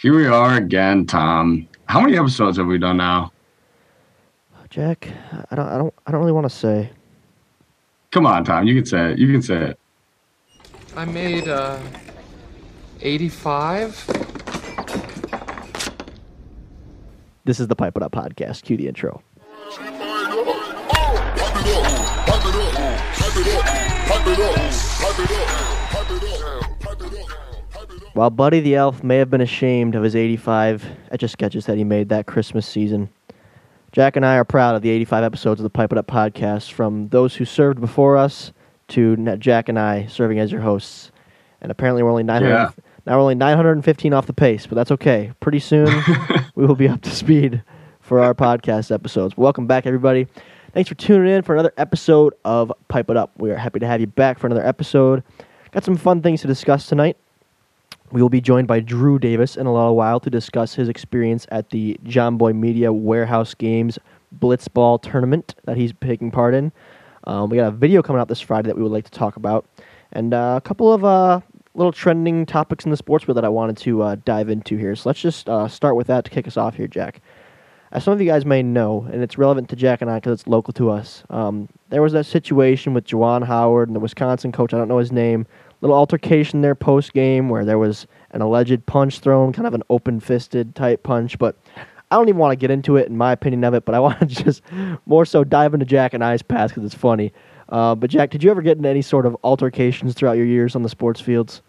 Here we are again, Tom. How many episodes have we done now? Jack, I don't, I don't, I don't really want to say. Come on, Tom. You can say it. You can say it. I made uh 85. This is the Pipe It Up podcast. Cue the intro. While Buddy the Elf may have been ashamed of his 85 etch a sketches that he made that Christmas season, Jack and I are proud of the 85 episodes of the Pipe It Up podcast, from those who served before us to Jack and I serving as your hosts. And apparently, we're only 900, Yeah. now we're only 915 off the pace, but that's okay. Pretty soon, we will be up to speed for our podcast episodes. Welcome back, everybody. Thanks for tuning in for another episode of Pipe It Up. We are happy to have you back for another episode. Got some fun things to discuss tonight. We will be joined by Drew Davis in a little while to discuss his experience at the Jomboy Media Warehouse Games Blitzball tournament that he's taking part in. Um, we got a video coming out this Friday that we would like to talk about, and uh, a couple of uh, little trending topics in the sports world that I wanted to uh, dive into here. So let's just uh, start with that to kick us off here, Jack. As some of you guys may know, and it's relevant to Jack and I because it's local to us, um, there was that situation with Juwan Howard and the Wisconsin coach, I don't know his name, little altercation there post game where there was an alleged punch thrown, kind of an open fisted type punch. But I don't even want to get into it in my opinion of it, but I want to just more so dive into Jack and I's past because it's funny. Uh, but Jack, did you ever get into any sort of altercations throughout your years on the sports fields?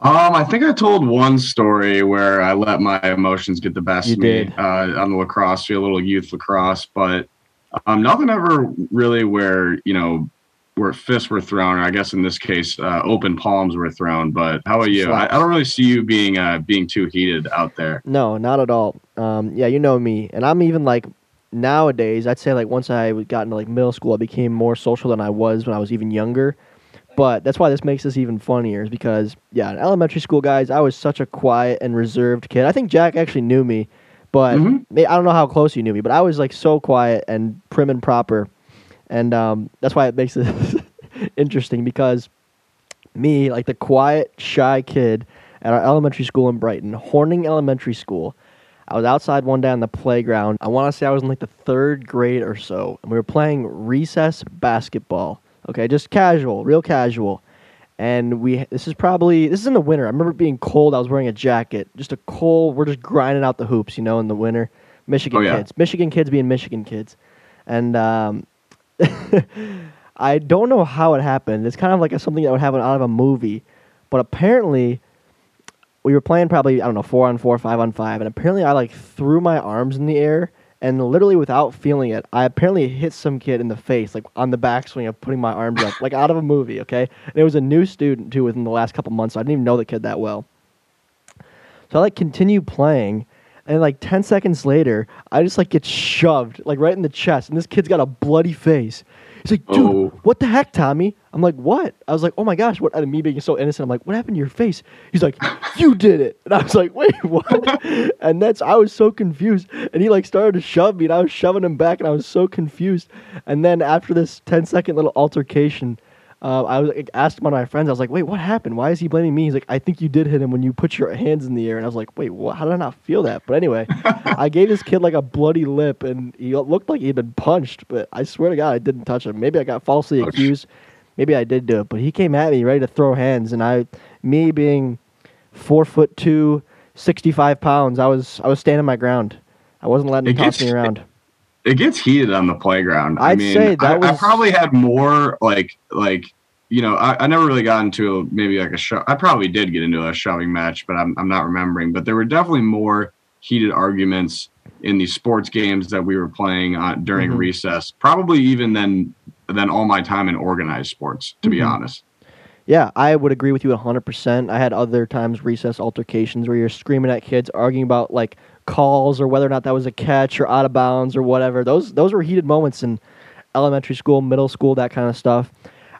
Um, I think I told one story where I let my emotions get the best You of me did. uh, on the lacrosse field, a little youth lacrosse, but um, nothing ever really where you know where fists were thrown. Or I guess in this case, uh, open palms were thrown. But how about you? I, I don't really see you being uh, being too heated out there. No, not at all. Um, yeah, you know me, and I'm even like nowadays. I'd say like once I got into like middle school, I became more social than I was when I was even younger. But that's why this makes this even funnier, is because yeah, in elementary school, guys, I was such a quiet and reserved kid. I think Jack actually knew me, but Mhm. I don't know how close you knew me, but I was like so quiet and prim and proper, and um, that's why it makes it interesting because me, like the quiet, shy kid at our elementary school in Brighton, Hornung Elementary School. I was outside one day on the playground. I want to say I was in like the third grade or so, and we were playing recess basketball. Okay, just casual, real casual. And we this is probably this is in the winter. I remember it being cold. I was wearing a jacket. Just a cold. We're just grinding out the hoops, you know, in the winter. Michigan Oh, yeah. kids, Michigan kids being Michigan kids, and um, I don't know how it happened. It's kind of like a, something that would happen out of a movie, but apparently we were playing probably I don't know four on four, five on five, and apparently I like threw my arms in the air and literally without feeling it, I apparently hit some kid in the face, like on the backswing of putting my arms up, like out of a movie. Okay, and it was a new student too within the last couple months. So I didn't even know the kid that well. So I like continue playing, and like ten seconds later, I just like get shoved like right in the chest, and this kid's got a bloody face. He's like, dude, Oh. what the heck, Tommy? I'm like, what? I was like, oh my gosh, what? And me being so innocent, I'm like, what happened to your face? He's like, you did it. And I was like, wait, what? and that's, I was so confused. And he like started to shove me, and I was shoving him back, and I was so confused. And then after this 10 second little altercation, uh, I was like, asked one of my friends, I was like, wait, what happened? Why is he blaming me? He's like, I think you did hit him when you put your hands in the air. And I was like, wait, what? How did I not feel that? But anyway, I gave this kid like a bloody lip, and he looked like he'd been punched. But I swear to God, I didn't touch him. Maybe I got falsely accused. Maybe I did do it. But he came at me ready to throw hands, and I, me being four foot two, 65 pounds, I was I was standing my ground. I wasn't letting him It toss gets- me around. It gets heated on the playground. I I'd mean, say that I, I probably had more like like you know I, I never really got into a, maybe like a show. I probably did get into a shoving match, but I'm I'm not remembering. But there were definitely more heated arguments in these sports games that we were playing uh, during Mhm. recess. Probably even than than all my time in organized sports, to be Mhm. honest. Yeah, I would agree with you 100%. I had other times recess altercations where you're screaming at kids, arguing about like calls or whether or not that was a catch or out of bounds or whatever. Those those were heated moments in elementary school, middle school, that kind of stuff.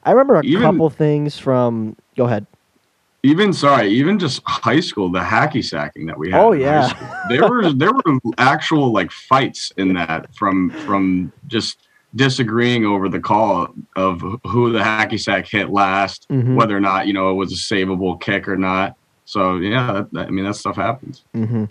I remember a Even- couple things from. Go ahead. Even sorry, even just high school, the hacky sacking that we had. Oh, yeah. there were there were actual like fights in that from from just disagreeing over the call of who the hacky sack hit last, Mhm. whether or not you know it was a savable kick or not. So yeah, that, that, I mean that stuff happens. hmm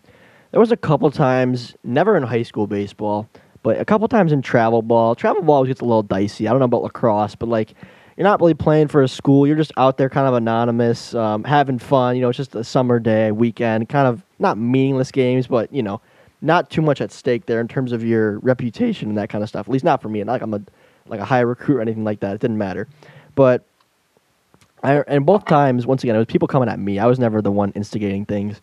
There was a couple times, never in high school baseball, but a couple times in travel ball. Travel ball always gets a little dicey. I don't know about lacrosse, but like you're not really playing for a school. You're just out there, kind of anonymous, um, having fun. You know, it's just a summer day, weekend, kind of not meaningless games, but you know, not too much at stake there in terms of your reputation and that kind of stuff. At least not for me. Not like I'm a like a high recruit or anything like that. It didn't matter, but. I, and both times, once again, it was people coming at me. I was never the one instigating things.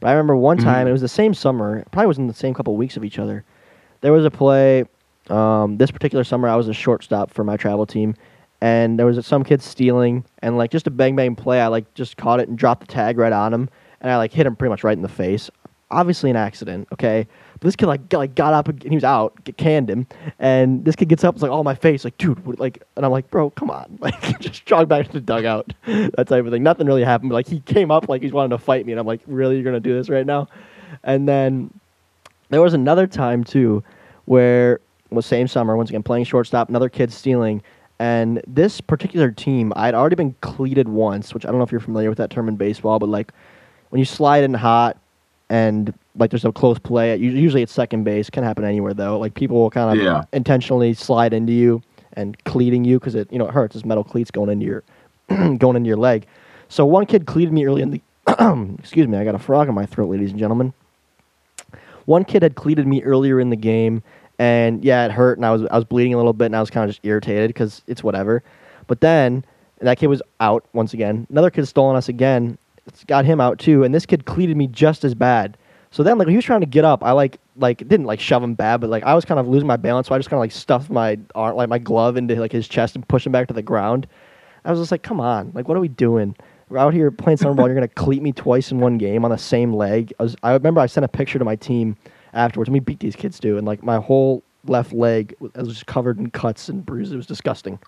But I remember one time, Mhm. it was the same summer, probably was in the same couple weeks of each other. There was a play, um, this particular summer, I was a shortstop for my travel team, and there was some kid stealing, and like just a bang bang play, I like just caught it and dropped the tag right on him, and I like hit him pretty much right in the face. Obviously an accident, okay? But this kid like got, like got up and he was out, canned him, and this kid gets up, it's like all my face, like dude, what, like, and I'm like, bro, come on, like just jog back to the dugout, that type of thing. Nothing really happened, but like he came up like he's wanting to fight me, and I'm like, really, you're gonna do this right now? And then there was another time too where was same summer once again playing shortstop another kid stealing and this particular team i'd already been cleated once which i don't know if you're familiar with that term in baseball but like when you slide in hot and like there's a close play usually it's second base can happen anywhere though like people will kind of Yeah. intentionally slide into you and cleating you because it you know it hurts. It's metal cleats going into your going into your leg. So one kid cleated me early in the excuse me, I got a frog in my throat, ladies and gentlemen. One kid had cleated me earlier in the game, and yeah, it hurt, and I was I was bleeding a little bit, and I was kind of just irritated because it's whatever. But then that kid was out once again. Another kid stole on us again. It's got him out too, and this kid cleated me just as bad. So then, like, when he was trying to get up, I like like didn't like shove him bad, but like I was kind of losing my balance, so I just kind of like stuffed my arm, like my glove into like his chest and pushed him back to the ground. I was just like, come on, like what are we doing? We're out here playing summer ball. You're gonna cleat me twice in one game on the same leg. I was, I remember I sent a picture to my team afterwards. and we beat these kids too, and like my whole left leg was just covered in cuts and bruises. It was disgusting.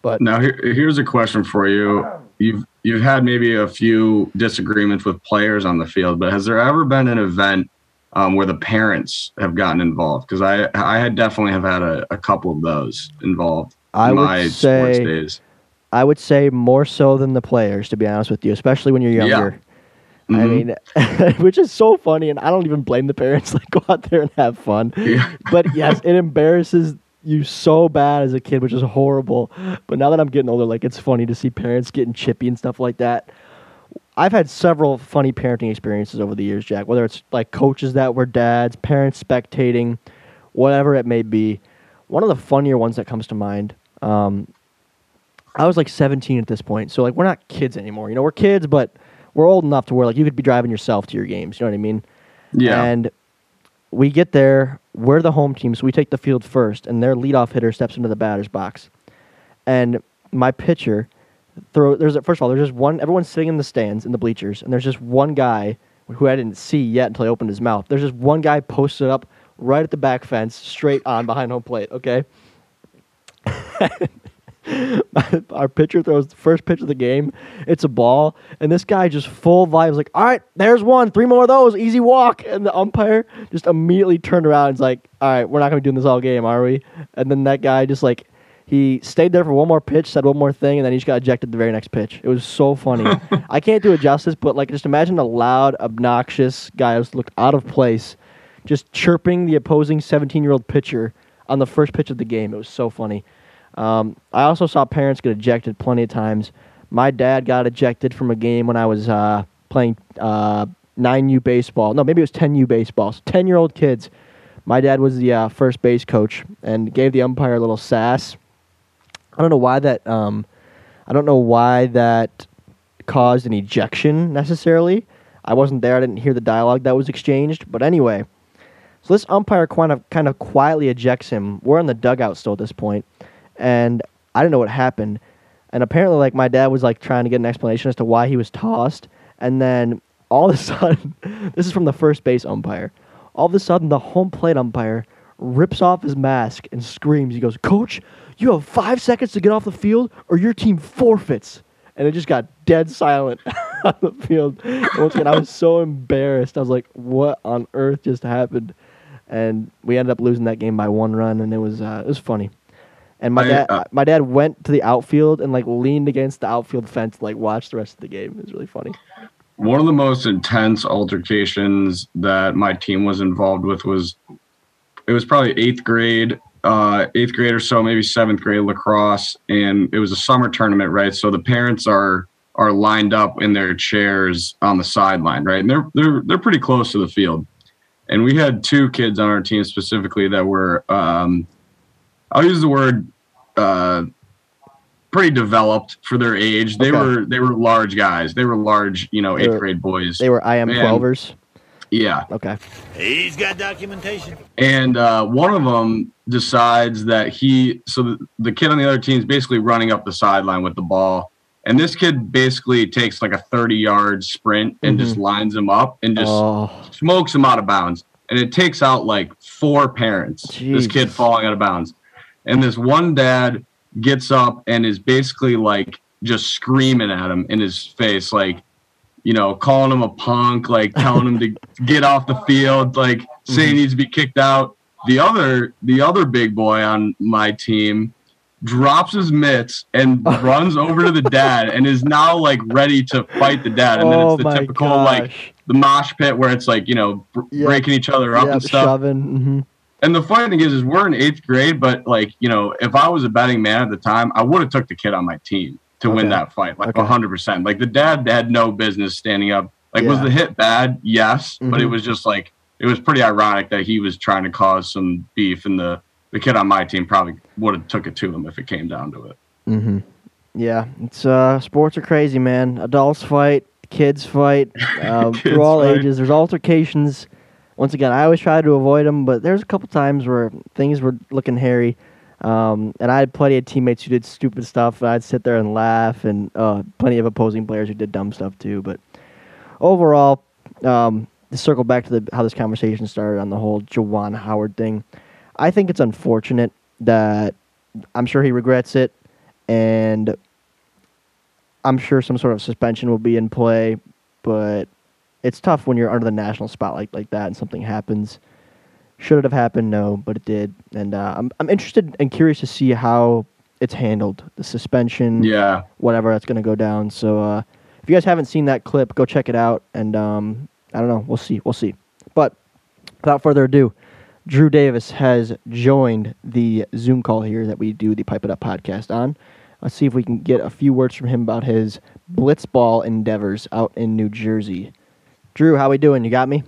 But Now here, here's a question for you. You've you've had maybe a few disagreements with players on the field, but has there ever been an event um, where the parents have gotten involved? Because I I had definitely have had a, a couple of those involved I in would my sports say days. I would say more so than the players, to be honest with you, especially when you're Yeah. younger. I mean, which is so funny, and I don't even blame the parents. Like, go out there and have fun. Yeah. But yes, it embarrasses you so bad as a kid, which is horrible. But now that I'm getting older, like, it's funny to see parents getting chippy and stuff like that. I've had several funny parenting experiences over the years, Jack. Whether it's like coaches that were dads, parents spectating, whatever it may be. One of the funnier ones that comes to mind. Um, I was like 17 at this point, so like we're not kids anymore. You know, we're kids, but we're old enough to where like you could be driving yourself to your games. You know what I mean? Yeah. And we get there. We're the home team, so we take the field first, and their leadoff hitter steps into the batter's box. And my pitcher throw. There's first of all, there's just one. Everyone's sitting in the stands in the bleachers, and there's just one guy who I didn't see yet until he opened his mouth. There's just one guy posted up right at the back fence, straight on behind home plate. Okay. our pitcher throws the first pitch of the game. It's a ball, and this guy just full vibes like, "All right, there's one, three more of those, easy walk." And the umpire just immediately turned around and's like, "All right, we're not gonna be doing this all game, are we?" And then that guy just like he stayed there for one more pitch, said one more thing, and then he just got ejected the very next pitch. It was so funny. I can't do it justice, but like just imagine a loud, obnoxious guy who's looked out of place, just chirping the opposing 17-year-old pitcher on the first pitch of the game. It was so funny. Um, I also saw parents get ejected plenty of times. My dad got ejected from a game when I was uh, playing uh, 9U baseball. No, maybe it was 10U baseball. 10 year old kids. My dad was the uh, first base coach and gave the umpire a little sass. I don't know why that. Um, I don't know why that caused an ejection necessarily. I wasn't there. I didn't hear the dialogue that was exchanged. But anyway, so this umpire kind of kind of quietly ejects him. We're in the dugout still at this point, and I didn't know what happened. And apparently, like my dad was like trying to get an explanation as to why he was tossed, and then all of a sudden, this is from the first base umpire. All of a sudden, the home plate umpire rips off his mask and screams. He goes, "Coach, you have five seconds to get off the field, or your team forfeits." And it just got dead silent on the field. And once again, I was so embarrassed. I was like, "What on earth just happened?" And we ended up losing that game by one run, and it was uh, it was funny. And my I, dad, uh, my dad went to the outfield and like leaned against the outfield fence, to, like watched the rest of the game. It was really funny. one of the most intense altercations that my team was involved with was it was probably eighth grade, uh, eighth grade or so, maybe seventh grade lacrosse, and it was a summer tournament, right? So the parents are are lined up in their chairs on the sideline, right? And they're they're they're pretty close to the field. And we had two kids on our team specifically that were um, I'll use the word uh, pretty developed for their age. They Okay. were they were large guys. They were large, you know, They eighth were- grade boys. They were IM Man. 12ers. yeah. Okay. He's got documentation. And uh, one of them decides that he, so the, the kid on the other team is basically running up the sideline with the ball. And this kid basically takes like a 30 yard sprint and just lines him up and just oh, smokes him out of bounds. And it takes out like four parents, this kid falling out of bounds. And this one dad gets up and is basically like just screaming at him in his face, like, you know, calling him a punk, like telling him to get off the field, like saying he needs to be kicked out. The other, the other big boy on my team drops his mitts and runs over to the dad and is now like ready to fight the dad. And then oh it's the my typical gosh. like the mosh pit where it's like you know br- Yeah. breaking each other up yeah, and stuff. shoving. hmm And the funny thing is, is we're in eighth grade, but like you know, if I was a betting man at the time, I would have took the kid on my team to win that fight, like Okay. hundred percent. Like the dad had no business standing up. Like was the hit bad? Yes, but it Mhm. was just like it was pretty ironic that he was trying to cause some beef, and the the kid on my team probably would have took it to him if it came down to it. hmm Yeah, it's uh, sports are crazy, man. Adults fight, kids fight, um, Kids through all fight. ages. There's altercations. Once again, I always try to avoid them, but there's a couple times where things were looking hairy. Um, and I had plenty of teammates who did stupid stuff, and I'd sit there and laugh, and uh, plenty of opposing players who did dumb stuff too. But overall, um, to circle back to the, how this conversation started on the whole Juwan Howard thing, I think it's unfortunate that I'm sure he regrets it, and I'm sure some sort of suspension will be in play. But it's tough when you're under the national spotlight like that and something happens. Should it have happened? No, but it did, and uh, I'm I'm interested and curious to see how it's handled. The suspension, Yeah, whatever that's going to go down. So uh, if you guys haven't seen that clip, go check it out. And um, I don't know, we'll see, we'll see. But without further ado, Drew Davis has joined the Zoom call here that we do the Pipe It Up podcast on. Let's see if we can get a few words from him about his blitzball endeavors out in New Jersey. Drew, how are we doing? You got me?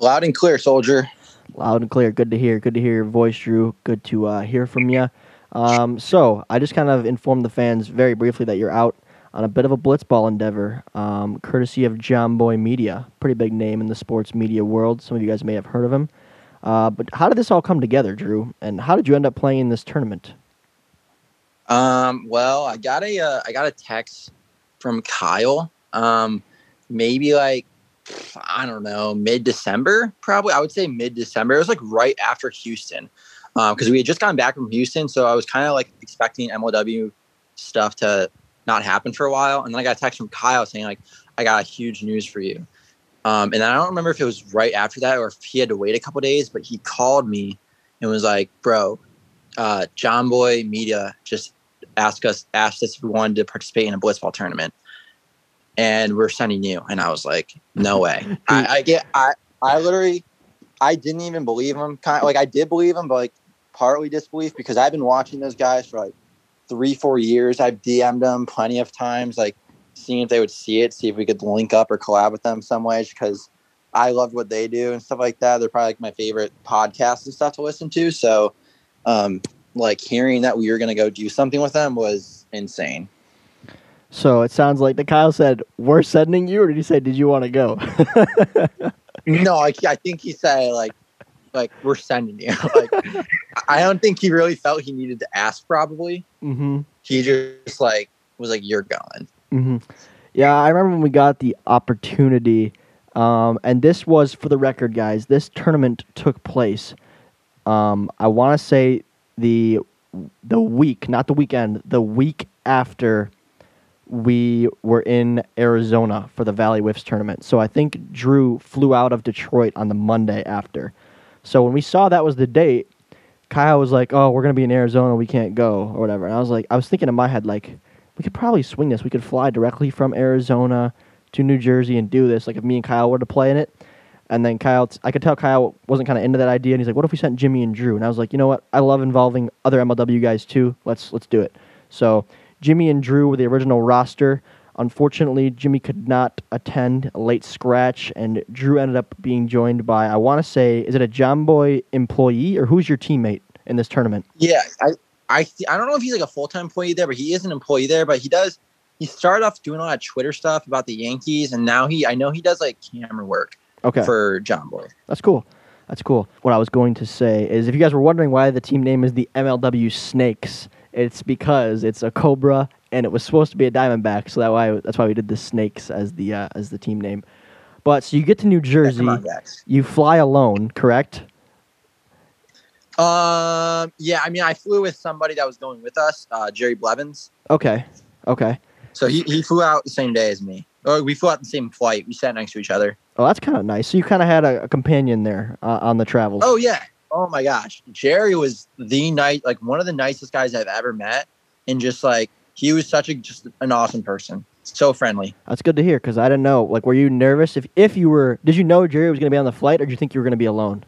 Loud and clear, soldier. Loud and clear. Good to hear. Good to hear your voice, Drew. Good to uh, hear from you. Um, so I just kind of informed the fans very briefly that you're out on a bit of a blitzball endeavor, um, courtesy of Jomboy Media, pretty big name in the sports media world. Some of you guys may have heard of him. Uh, but how did this all come together, Drew? And how did you end up playing in this tournament? Um, well, I got a uh, I got a text from Kyle. Um, maybe like I don't know, mid December, probably. I would say mid December. It was like right after Houston, because we had just gotten back from Houston, so I was kind of like expecting MLW stuff to not happen for a while, and then I got a text from Kyle saying like, "I got huge news for you." Um, and I don't remember if it was right after that or if he had to wait a couple days, but he called me and was like, "Bro, uh, Jomboy Media just asked us asked us if we wanted to participate in a blitzball tournament, and we're sending you." And I was like, "No way!" I, I get I I literally I didn't even believe him. Kind of, like I did believe him, but like partly disbelief because I've been watching those guys for like three four years. I've DM'd them plenty of times, like seeing if they would see it, see if we could link up or collab with them some way because. I loved what they do and stuff like that. They're probably like my favorite podcasts and stuff to listen to. So, um, like hearing that we were going to go do something with them was insane. So it sounds like that Kyle said, We're sending you, or did he say, Did you want to go? No, I, I think he said like, like we're sending you. like, I don't think he really felt he needed to ask. Probably mm-hmm. he just like was like, "You're going." hmm Yeah, I remember when we got the opportunity, um, and this was for the record, guys. This tournament took place. Um, I want to say the the week, not the weekend, the week after we were in Arizona for the Valley Whiffs tournament. So I think Drew flew out of Detroit on the Monday after. So when we saw that was the date, Kyle was like, "Oh, we're gonna be in Arizona. We can't go or whatever." And I was like, I was thinking in my head like, we could probably swing this. We could fly directly from Arizona to New Jersey and do this. Like if me and Kyle were to play in it, and then Kyle, I could tell Kyle wasn't kind of into that idea, and he's like, "What if we sent Jimmy and Drew?" And I was like, "You know what? I love involving other MLW guys too. Let's let's do it." So Jimmy and Drew were the original roster. Unfortunately, Jimmy could not attend, a late scratch, and Drew ended up being joined by I want to say, is it a Jomboy employee or who's your teammate in this tournament? Yeah, I, I, I don't know if he's like a full time employee there, but he is an employee there. But he does. He started off doing a lot of Twitter stuff about the Yankees, and now he I know he does like camera work Okay. for Jomboy. That's cool. That's cool. What I was going to say is if you guys were wondering why the team name is the MLW Snakes, it's because it's a cobra and it was supposed to be a diamondback, so that why that's why we did the Snakes as the uh, as the team name. But so you get to New Jersey, come on, you fly alone, correct? Um, yeah, I mean, I flew with somebody that was going with us, uh, Jerry Blevins. Okay. Okay. So he, he flew out the same day as me. Or we flew out the same flight. We sat next to each other. Oh, that's kind of nice. So you kind of had a, a companion there uh, on the travel. Oh yeah. Oh my gosh. Jerry was the night like one of the nicest guys I've ever met. And just like he was such a just an awesome person. So friendly. That's good to hear because I didn't know. Like, were you nervous if if you were? Did you know Jerry was going to be on the flight, or did you think you were going to be alone?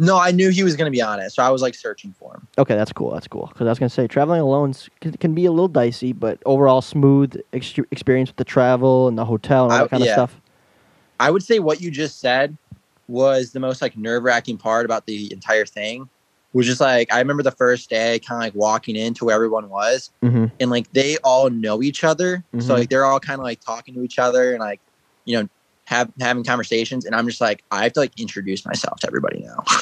No, I knew he was gonna be on it, so I was like searching for him. Okay, that's cool. That's cool. Because I was gonna say traveling alone can, can be a little dicey, but overall smooth ex- experience with the travel and the hotel and all I- that kind yeah. of stuff. I would say what you just said was the most like nerve wracking part about the entire thing. Was just like I remember the first day, kind of like walking into where everyone was, Mm-hmm. and like they all know each other, Mhm. so like they're all kind of like talking to each other and like you know have having conversations, and I'm just like I have to like introduce myself to everybody now.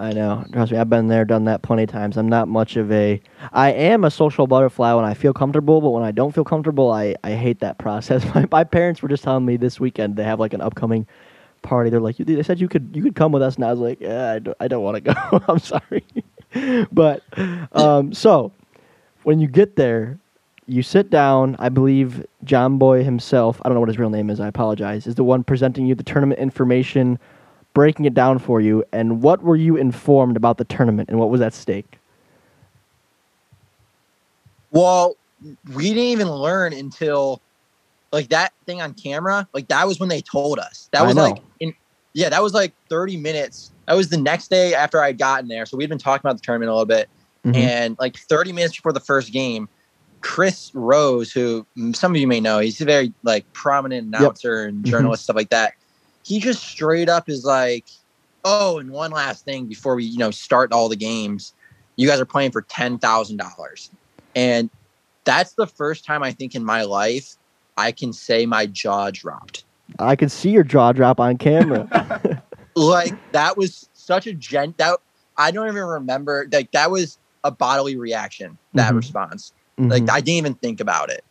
I know. Trust me, I've been there, done that plenty of times. I'm not much of a. I am a social butterfly when I feel comfortable, but when I don't feel comfortable, I, I hate that process. My, my parents were just telling me this weekend they have like an upcoming party. They're like, they said you could you could come with us, and I was like, yeah, I don't, I don't want to go. I'm sorry, but um, so when you get there, you sit down. I believe Jomboy himself. I don't know what his real name is. I apologize. Is the one presenting you the tournament information breaking it down for you, and what were you informed about the tournament, and what was at stake? Well, we didn't even learn until like that thing on camera. Like that was when they told us. That was like in yeah, that was like 30 minutes. That was the next day after I'd gotten there. So we'd been talking about the tournament a little bit. Mhm. And like 30 minutes before the first game, Chris Rose, who some of you may know, he's a very like prominent announcer and Mhm. journalist, stuff like that. He just straight up is like, oh, and one last thing before we, you know, start all the games, you guys are playing for ten thousand dollars. And that's the first time I think in my life I can say my jaw dropped. I could see your jaw drop on camera. Like that was such a gent that I don't even remember. Like that was a bodily reaction. That Mhm. response. Like Mhm. I didn't even think about it.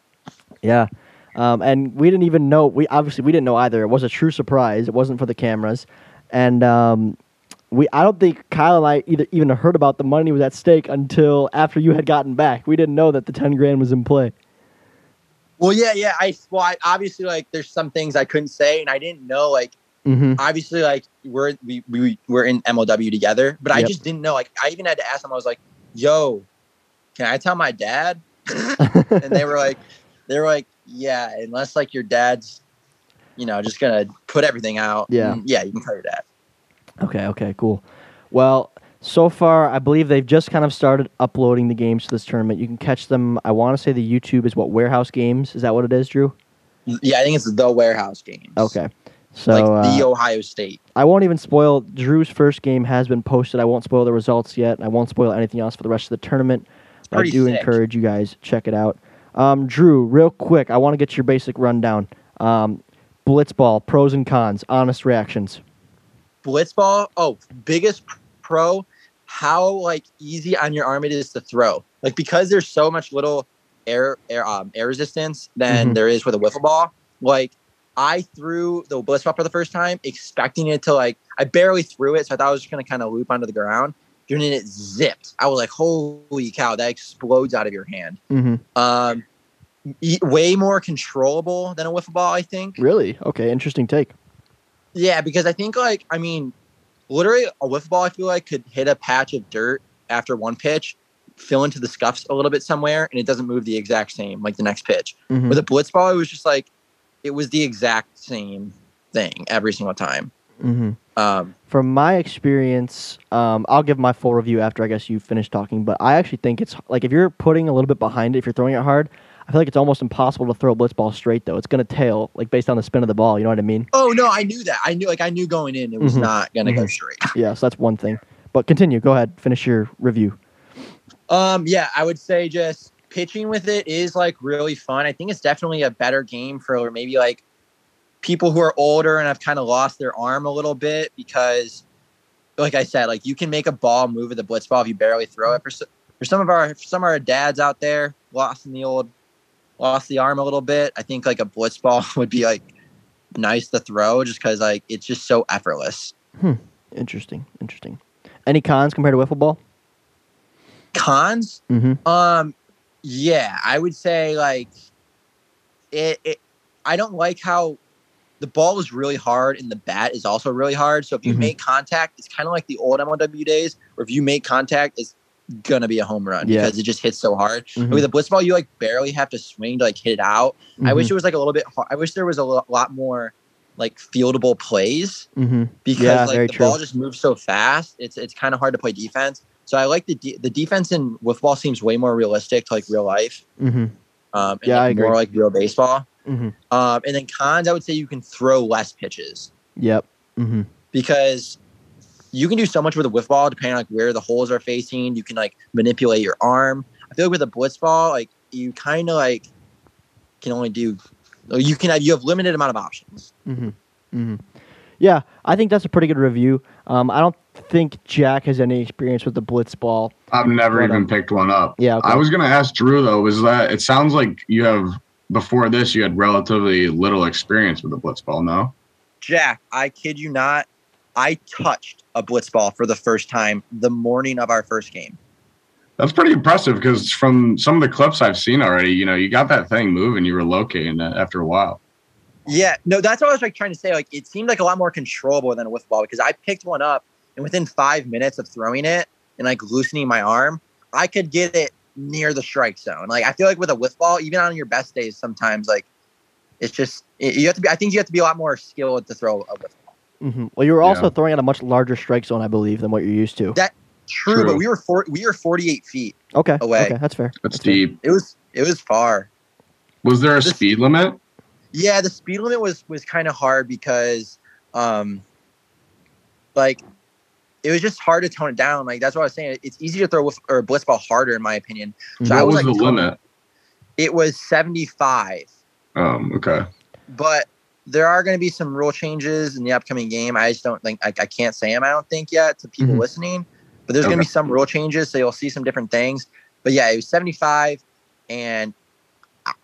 yeah, um, and we didn't even know. We obviously we didn't know either. It was a true surprise. It wasn't for the cameras, and um, we. I don't think Kyle and I either even heard about the money was at stake until after you had gotten back. We didn't know that the ten grand was in play. Well, yeah, yeah. I well, I, obviously like there's some things I couldn't say, and I didn't know like Mm-hmm. obviously like we're we we we're in MLW together, but I just didn't know. Like I even had to ask them. I was like, "Yo, can I tell my dad?" and they were like, they were like, "Yeah, unless like your dad's, you know, just gonna put everything out. Yeah. yeah, you can tell your dad." Okay, okay, cool. Well, so far, I believe they've just kind of started uploading the games to this tournament. You can catch them. I want to say the YouTube is what Warehouse Games. Is that what it is, Drew? Yeah, I think it's the warehouse games. Okay. So like the uh, Ohio State. I won't even spoil. Drew's first game has been posted. I won't spoil the results yet. I won't spoil anything else for the rest of the tournament. But I do sick. encourage you guys check it out. Um, Drew, real quick, I want to get your basic rundown. Um, Blitzball, pros and cons, honest reactions. Blitzball. Oh, biggest pro. How like easy on your arm it is to throw. Like because there's so much little air air um air resistance than Mhm. there is with a wiffle ball. Like I threw the blitzball for the first time, expecting it to like I barely threw it, so I thought I was just gonna kind of loop onto the ground. And then it zipped. I was like, "Holy cow!" That explodes out of your hand. Mm-hmm. Um, e- way more controllable than a wiffle ball, I think. Really? Okay, interesting take. Yeah, because I think like I mean, literally a wiffle ball I feel like could hit a patch of dirt after one pitch fill into the scuffs a little bit somewhere and it doesn't move the exact same like the next pitch. Mhm. With a blitz ball, it was just like it was the exact same thing every single time. Mhm. Um, From my experience, um, I'll give my full review after I guess you finish talking. But I actually think it's like if you're putting a little bit behind it, if you're throwing it hard, I feel like it's almost impossible to throw a blitz ball straight though. It's gonna tail like based on the spin of the ball. You know what I mean? oh no, I knew that. I knew like I knew going in it was Mhm. not gonna go Mhm. straight. Yeah, so that's one thing. But continue. Go ahead. Finish your review. Um, yeah, I would say just pitching with it is like really fun. I think it's definitely a better game for maybe like people who are older and have kind of lost their arm a little bit because, like I said, like you can make a ball move with a blitz ball if you barely throw it. For, for some of our for some of our dads out there lost in the old lost the arm a little bit. I think like a blitz ball would be like nice to throw just because like it's just so effortless. Interesting. Interesting. Any cons compared to wiffle ball? Cons, Mm-hmm. Um, yeah, I would say like it, it. I don't like how the ball is really hard and the bat is also really hard. So if you Mhm. make contact, it's kind of like the old MLW days, where if you make contact, it's gonna be a home run Yeah. because it just hits so hard. Mhm. With a blitz ball, you like barely have to swing to like hit it out. I wish Mhm. it was like a little bit. Hard. I wish there was a lo- lot more like fieldable plays Mhm. because Yeah, like the true. ball just moves so fast. It's it's kind of hard to play defense. So I like the de- the defense in with ball seems way more realistic to like real life. Mhm. Um, and Yeah, like I agree. more like real baseball. Mhm. Um, and then cons, I would say you can throw less pitches Yep. Because you can do so much with a whiff ball depending on like where the holes are facing. You can like manipulate your arm. I feel like with a blitz ball, like you kind of like can only do. You can have you have limited amount of options. Mm-hmm. Mm-hmm. Yeah, I think that's a pretty good review. Um, I don't think Jack has any experience with the blitz ball. I've never even on. picked one up. Yeah, okay. I was gonna ask Drew though. Was that it? Sounds like you have before this you had relatively little experience with the blitz ball. No. Jack, I kid you not, I touched a blitz ball for the first time the morning of our first game. That's pretty impressive because from some of the clips I've seen already, you know, you got that thing moving. You were locating it after a while. Yeah, no, that's what I was like trying to say. Like, it seemed like a lot more controllable than a whiff ball because I picked one up and within five minutes of throwing it and like loosening my arm, I could get it near the strike zone. Like, I feel like with a whiff ball, even on your best days, sometimes like it's just it- you have to be. I think you have to be a lot more skilled to throw a whiff ball. Hmm Well, you were also Yeah. throwing at a much larger strike zone, I believe, than what you're used to. That- True, True. but we were four, we were forty eight feet. okay. away. Okay, that's fair. That's fair. deep. It was it was far. Was there a This- speed limit? Yeah, the speed limit was was kind of hard because, um, like, it was just hard to tone it down. Like that's what I was saying. It's easy to throw with or blitz ball harder, in my opinion. So I what was, was like, the limit? It was seventy five, Um. Okay. but there are going to be some rule changes in the upcoming game. I just don't think I, I can't say them. I don't think yet to people Mhm. listening, but there's going to be some rule changes, so you'll see some different things. But yeah, it was seventy five, and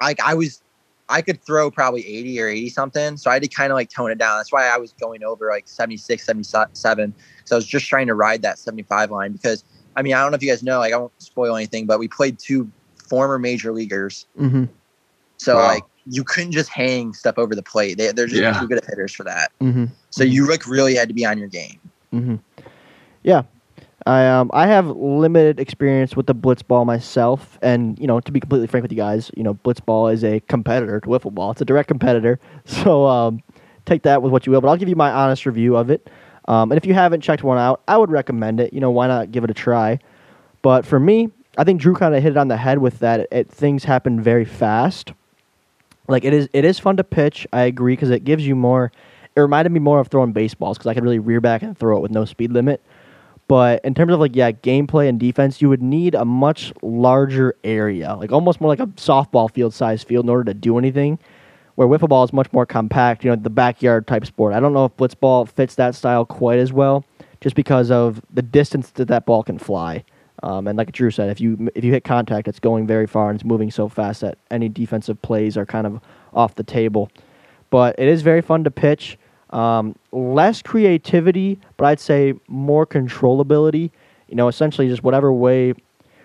like I was I could throw probably 80 or 80 something. So I had to kind of like tone it down. That's why I was going over like 76, 77. So I was just trying to ride that 75 line because I mean, I don't know if you guys know, like I won't spoil anything, but we played two former major leaguers. Mm-hmm. So Wow. like you couldn't just hang stuff over the plate. They, they're just Yeah. too good at hitters for that. Mm-hmm. So you like really had to be on your game. Mm-hmm. Yeah. I um I have limited experience with the blitzball myself, and you know to be completely frank with you guys, you know blitzball is a competitor to wiffle ball. It's a direct competitor, so um, take that with what you will. But I'll give you my honest review of it. Um, and if you haven't checked one out, I would recommend it. You know why not give it a try? But for me, I think Drew kind of hit it on the head with that. It, things happen very fast. Like it is, it is fun to pitch. I agree because it gives you more. It reminded me more of throwing baseballs because I could really rear back and throw it with no speed limit. But in terms of like yeah, gameplay and defense, you would need a much larger area, like almost more like a softball field size field in order to do anything. Where wiffle ball is much more compact, you know, the backyard type sport. I don't know if blitzball fits that style quite as well, just because of the distance that that ball can fly. Um, and like Drew said, if you if you hit contact, it's going very far and it's moving so fast that any defensive plays are kind of off the table. But it is very fun to pitch. Um, less creativity, but I'd say more controllability. You know, essentially just whatever way,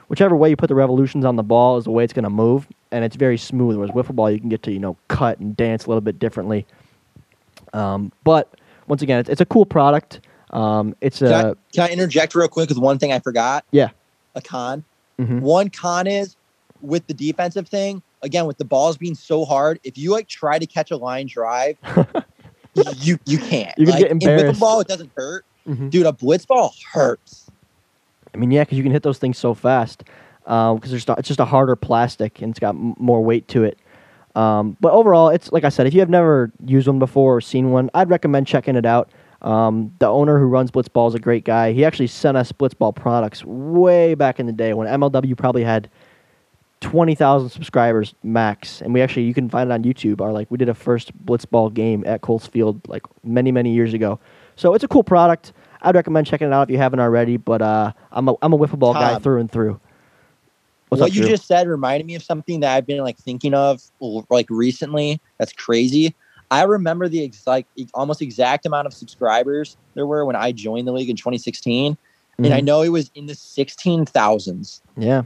whichever way you put the revolutions on the ball is the way it's going to move, and it's very smooth. Whereas wiffle ball, you can get to you know cut and dance a little bit differently. Um, but once again, it's, it's a cool product. Um, it's Can I, a can I interject real quick with one thing I forgot? Yeah. A con. Mhm. One con is with the defensive thing, again, with the balls being so hard, if you like try to catch a line drive, you you can't. You can like, get and with embarrassed. a ball, it doesn't hurt. Mhm. Dude, a blitz ball hurts. I mean, yeah, because you can hit those things so fast. Because there's not, it's just a harder plastic and it's got m- more weight to it. Um, but overall, it's like I said, if you have never used one before or seen one, I'd recommend checking it out. Um, the owner who runs Blitzball is a great guy. He actually sent us Blitzball products way back in the day when MLW probably had twenty thousand subscribers max, and we actually you can find it on YouTube. Our like we did a first Blitzball game at Colts Field like many many years ago. So it's a cool product. I'd recommend checking it out if you haven't already. But uh, I'm a I'm a wiffle ball guy through and through. What's what up, you Drew? just said reminded me of something that I've been like thinking of like recently. That's crazy. I remember the ex- like almost exact amount of subscribers there were when I joined the league in 2016, and I Mhm. know it was in the 16,000s. yeah.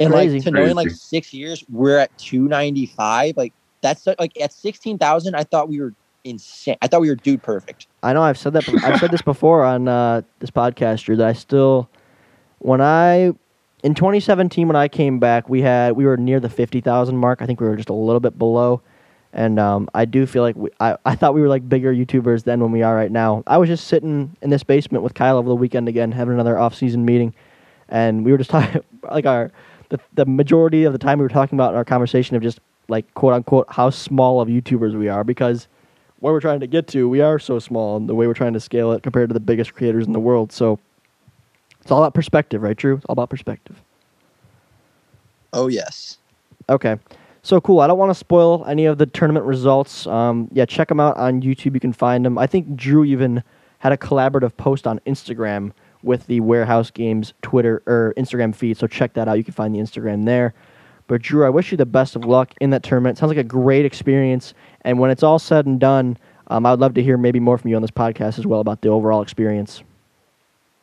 And Crazy. like to know in like six years we're at 295. Like that's like at 16,000, I thought we were insane. I thought we were dude perfect. I know I've said that. I've said this before on uh, this podcast, Drew. That I still, when I in 2017 when I came back, we had we were near the 50,000 mark. I think we were just a little bit below, and um, I do feel like we, I I thought we were like bigger YouTubers than when we are right now. I was just sitting in this basement with Kyle over the weekend again, having another off-season meeting, and we were just talking like our the the majority of the time we were talking about in our conversation of just like quote unquote how small of YouTubers we are because where we're trying to get to, we are so small, and the way we're trying to scale it compared to the biggest creators in the world. So it's all about perspective, right, Drew? It's all about perspective. Oh yes. Okay. So cool. I don't want to spoil any of the tournament results. Um, yeah, check them out on YouTube. You can find them. I think Drew even had a collaborative post on Instagram with the Warehouse Games Twitter or Instagram feed. So check that out. You can find the Instagram there. But Drew, I wish you the best of luck in that tournament. Sounds like a great experience. And when it's all said and done, um, I would love to hear maybe more from you on this podcast as well about the overall experience.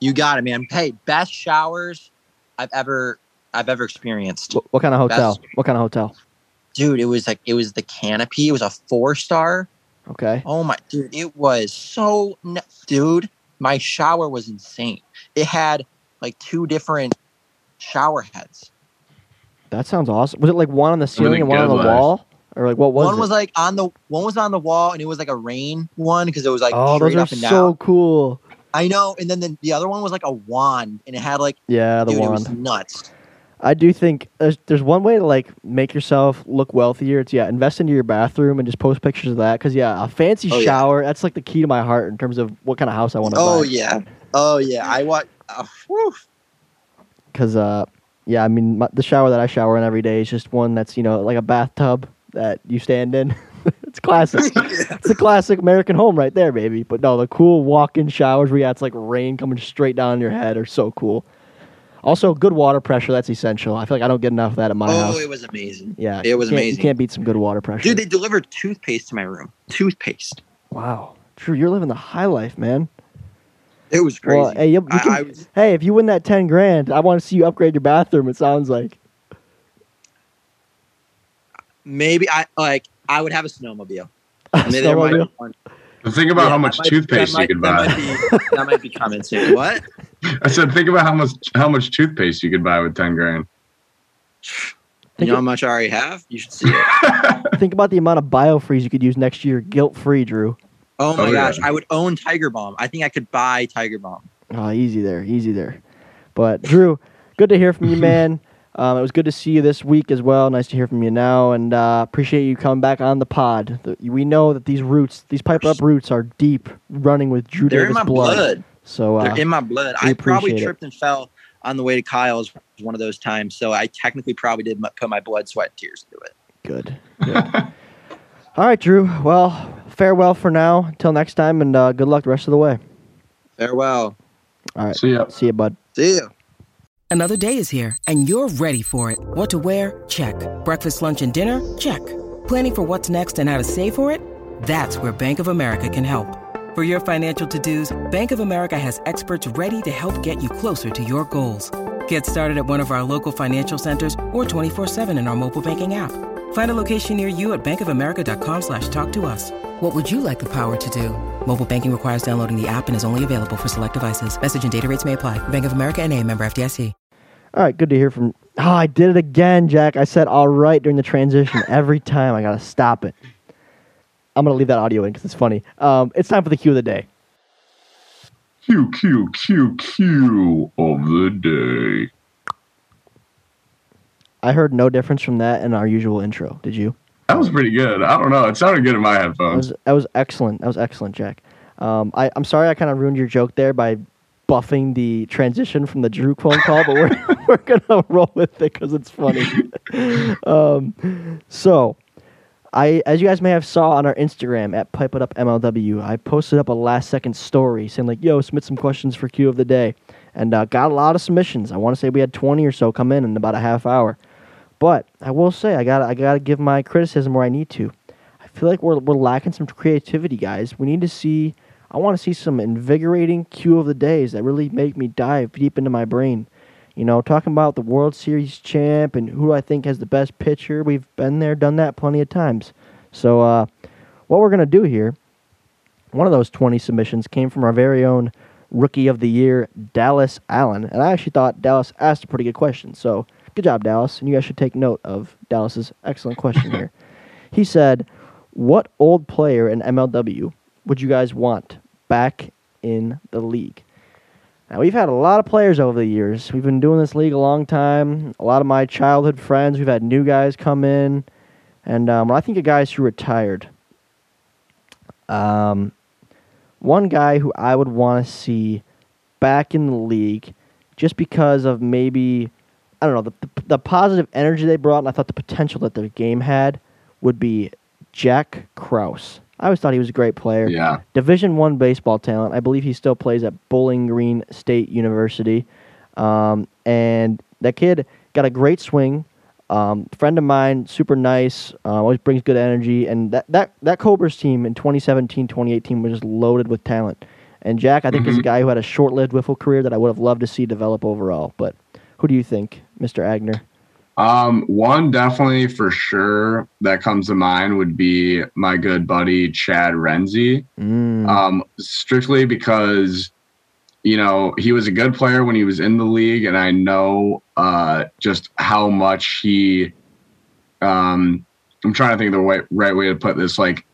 You got it, man. Hey, best showers I've ever I've ever experienced. What, what kind of hotel? Best. What kind of hotel? Dude, it was like it was the canopy. It was a four star. Okay. Oh my dude, it was so n- dude. My shower was insane. It had like two different shower heads. That sounds awesome. Was it like one on the ceiling and one on the life. wall? Or like what was one it? was like on the one was on the wall, and it was like a rain one because it was like oh, straight those are up and so down. cool. I know. And then the, the other one was like a wand, and it had like Yeah, the dude, it wand. was nuts. I do think there's there's one way to like make yourself look wealthier. It's yeah, invest into your bathroom and just post pictures of that. Cause yeah, a fancy Oh, yeah. shower that's like the key to my heart in terms of what kind of house I want to Oh buy. yeah, oh yeah. I want. Uh, whew. Cause uh, yeah, I mean my, the shower that I shower in every day is just one that's you know like a bathtub that you stand in. it's classic. It's a classic American home right there, baby. But no, the cool walk-in showers where yeah, it's like rain coming straight down on your head are so cool. Also, good water pressure that's essential. I feel like I don't get enough of that at my oh, house. Oh, it was amazing. yeah, it was you amazing. You can't beat some good water pressure. Dude, they delivered toothpaste to my room. Toothpaste. Wow. True. you're living the high life, man. It was crazy. Well, hey, you, you I- can- I was- hey, if you win that 10 grand, I want to see you upgrade your bathroom, it sounds like. maybe I like. I would have a snowmobile. A Maybe might snowmobile? be one. But think about Yeah, how much might- toothpaste that you could buy. That might, be, that might be coming soon. What? I said, think about how much how much toothpaste you could buy with ten grand. You know how much I already have? You should see it. Think about the amount of biofreeze you could use next year, guilt free, Drew. Oh my Oh, yeah. gosh, I would own Tiger Balm. I think I could buy Tiger Balm. Oh, easy there, easy there. But Drew, good to hear from you, man. Um, it was good to see you this week as well. Nice to hear from you now, and uh, appreciate you coming back on the pod. The- we know that these roots, these pipe up roots, are deep, running with Drew They're Davis in my blood. So uh, They're in my blood. I probably appreciate it. tripped and fell on the way to Kyle's one of those times. So I technically probably did put my blood, sweat, and tears into it. good. good. All right, Drew. Well, farewell for now. Until next time, and uh, good luck the rest of the way. Farewell. All right. See ya. See you, bud. See ya. Another day is here, and you're ready for it. What to wear? Check. Breakfast, lunch, and dinner? Check. Planning for what's next and how to save for it? That's where Bank of America can help. For your financial to-dos, Bank of America has experts ready to help get you closer to your goals. Get started at one of our local financial centers or 24-7 in our mobile banking app. Find a location near you at bankofamerica.com slash talk to us. What would you like the power to do? Mobile banking requires downloading the app and is only available for select devices. Message and data rates may apply. Bank of America and a member FDIC. All right, good to hear from. Oh, I did it again, Jack. I said all right during the transition every time. I gotta stop it. I'm gonna leave that audio in because it's funny. Um, it's time for the cue of the day. Q Q Q Q of the day. I heard no difference from that in our usual intro. Did you? That was pretty good. I don't know. It sounded good in my That headphones. was that was excellent. That was excellent, Jack. Um, I, I'm sorry I kind of ruined your joke there by buffing the transition from the Drew phone call, but we're we're gonna roll with it because it's funny. um, so, I as you guys may have saw on our Instagram at Pipe It Up MLW, I posted up a last second story saying like, "Yo, submit some questions for Q of the day," and uh, got a lot of submissions. I want to say we had 20 or so come in in about a half hour. But I will say I got I got to give my criticism where I need to. I feel like we're we're lacking some creativity, guys. We need to see. I want to see some invigorating cue of the days that really make me dive deep into my brain. You know, talking about the World Series champ and who I think has the best pitcher. We've been there, done that plenty of times. So, uh, what we're gonna do here? One of those 20 submissions came from our very own Rookie of the Year, Dallas Allen, and I actually thought Dallas asked a pretty good question. So, good job, Dallas, and you guys should take note of Dallas's excellent question here. He said, "What old player in MLW would you guys want back in the league?" Now we've had a lot of players over the years. We've been doing this league a long time. A lot of my childhood friends. We've had new guys come in, and um, when I think of guys who retired, um, one guy who I would want to see back in the league, just because of maybe I don't know the, the positive energy they brought, and I thought the potential that their game had would be Jack Kraus. I always thought he was a great player. Yeah. Division One baseball talent. I believe he still plays at Bowling Green State University, um, and that kid got a great swing. Um, friend of mine, super nice, uh, always brings good energy, and that that that Cobras team in 2017, 2018 was just loaded with talent. And Jack, I think, is a guy who had a short-lived wiffle career that I would have loved to see develop overall. But who do you think, Mr. Agner? Um, one definitely for sure that comes to mind would be my good buddy Chad Renzi. Mm, Um, strictly because you know he was a good player when he was in the league, and I know uh, just how much he. Um, I'm trying to think of the right, right way to put this. Like,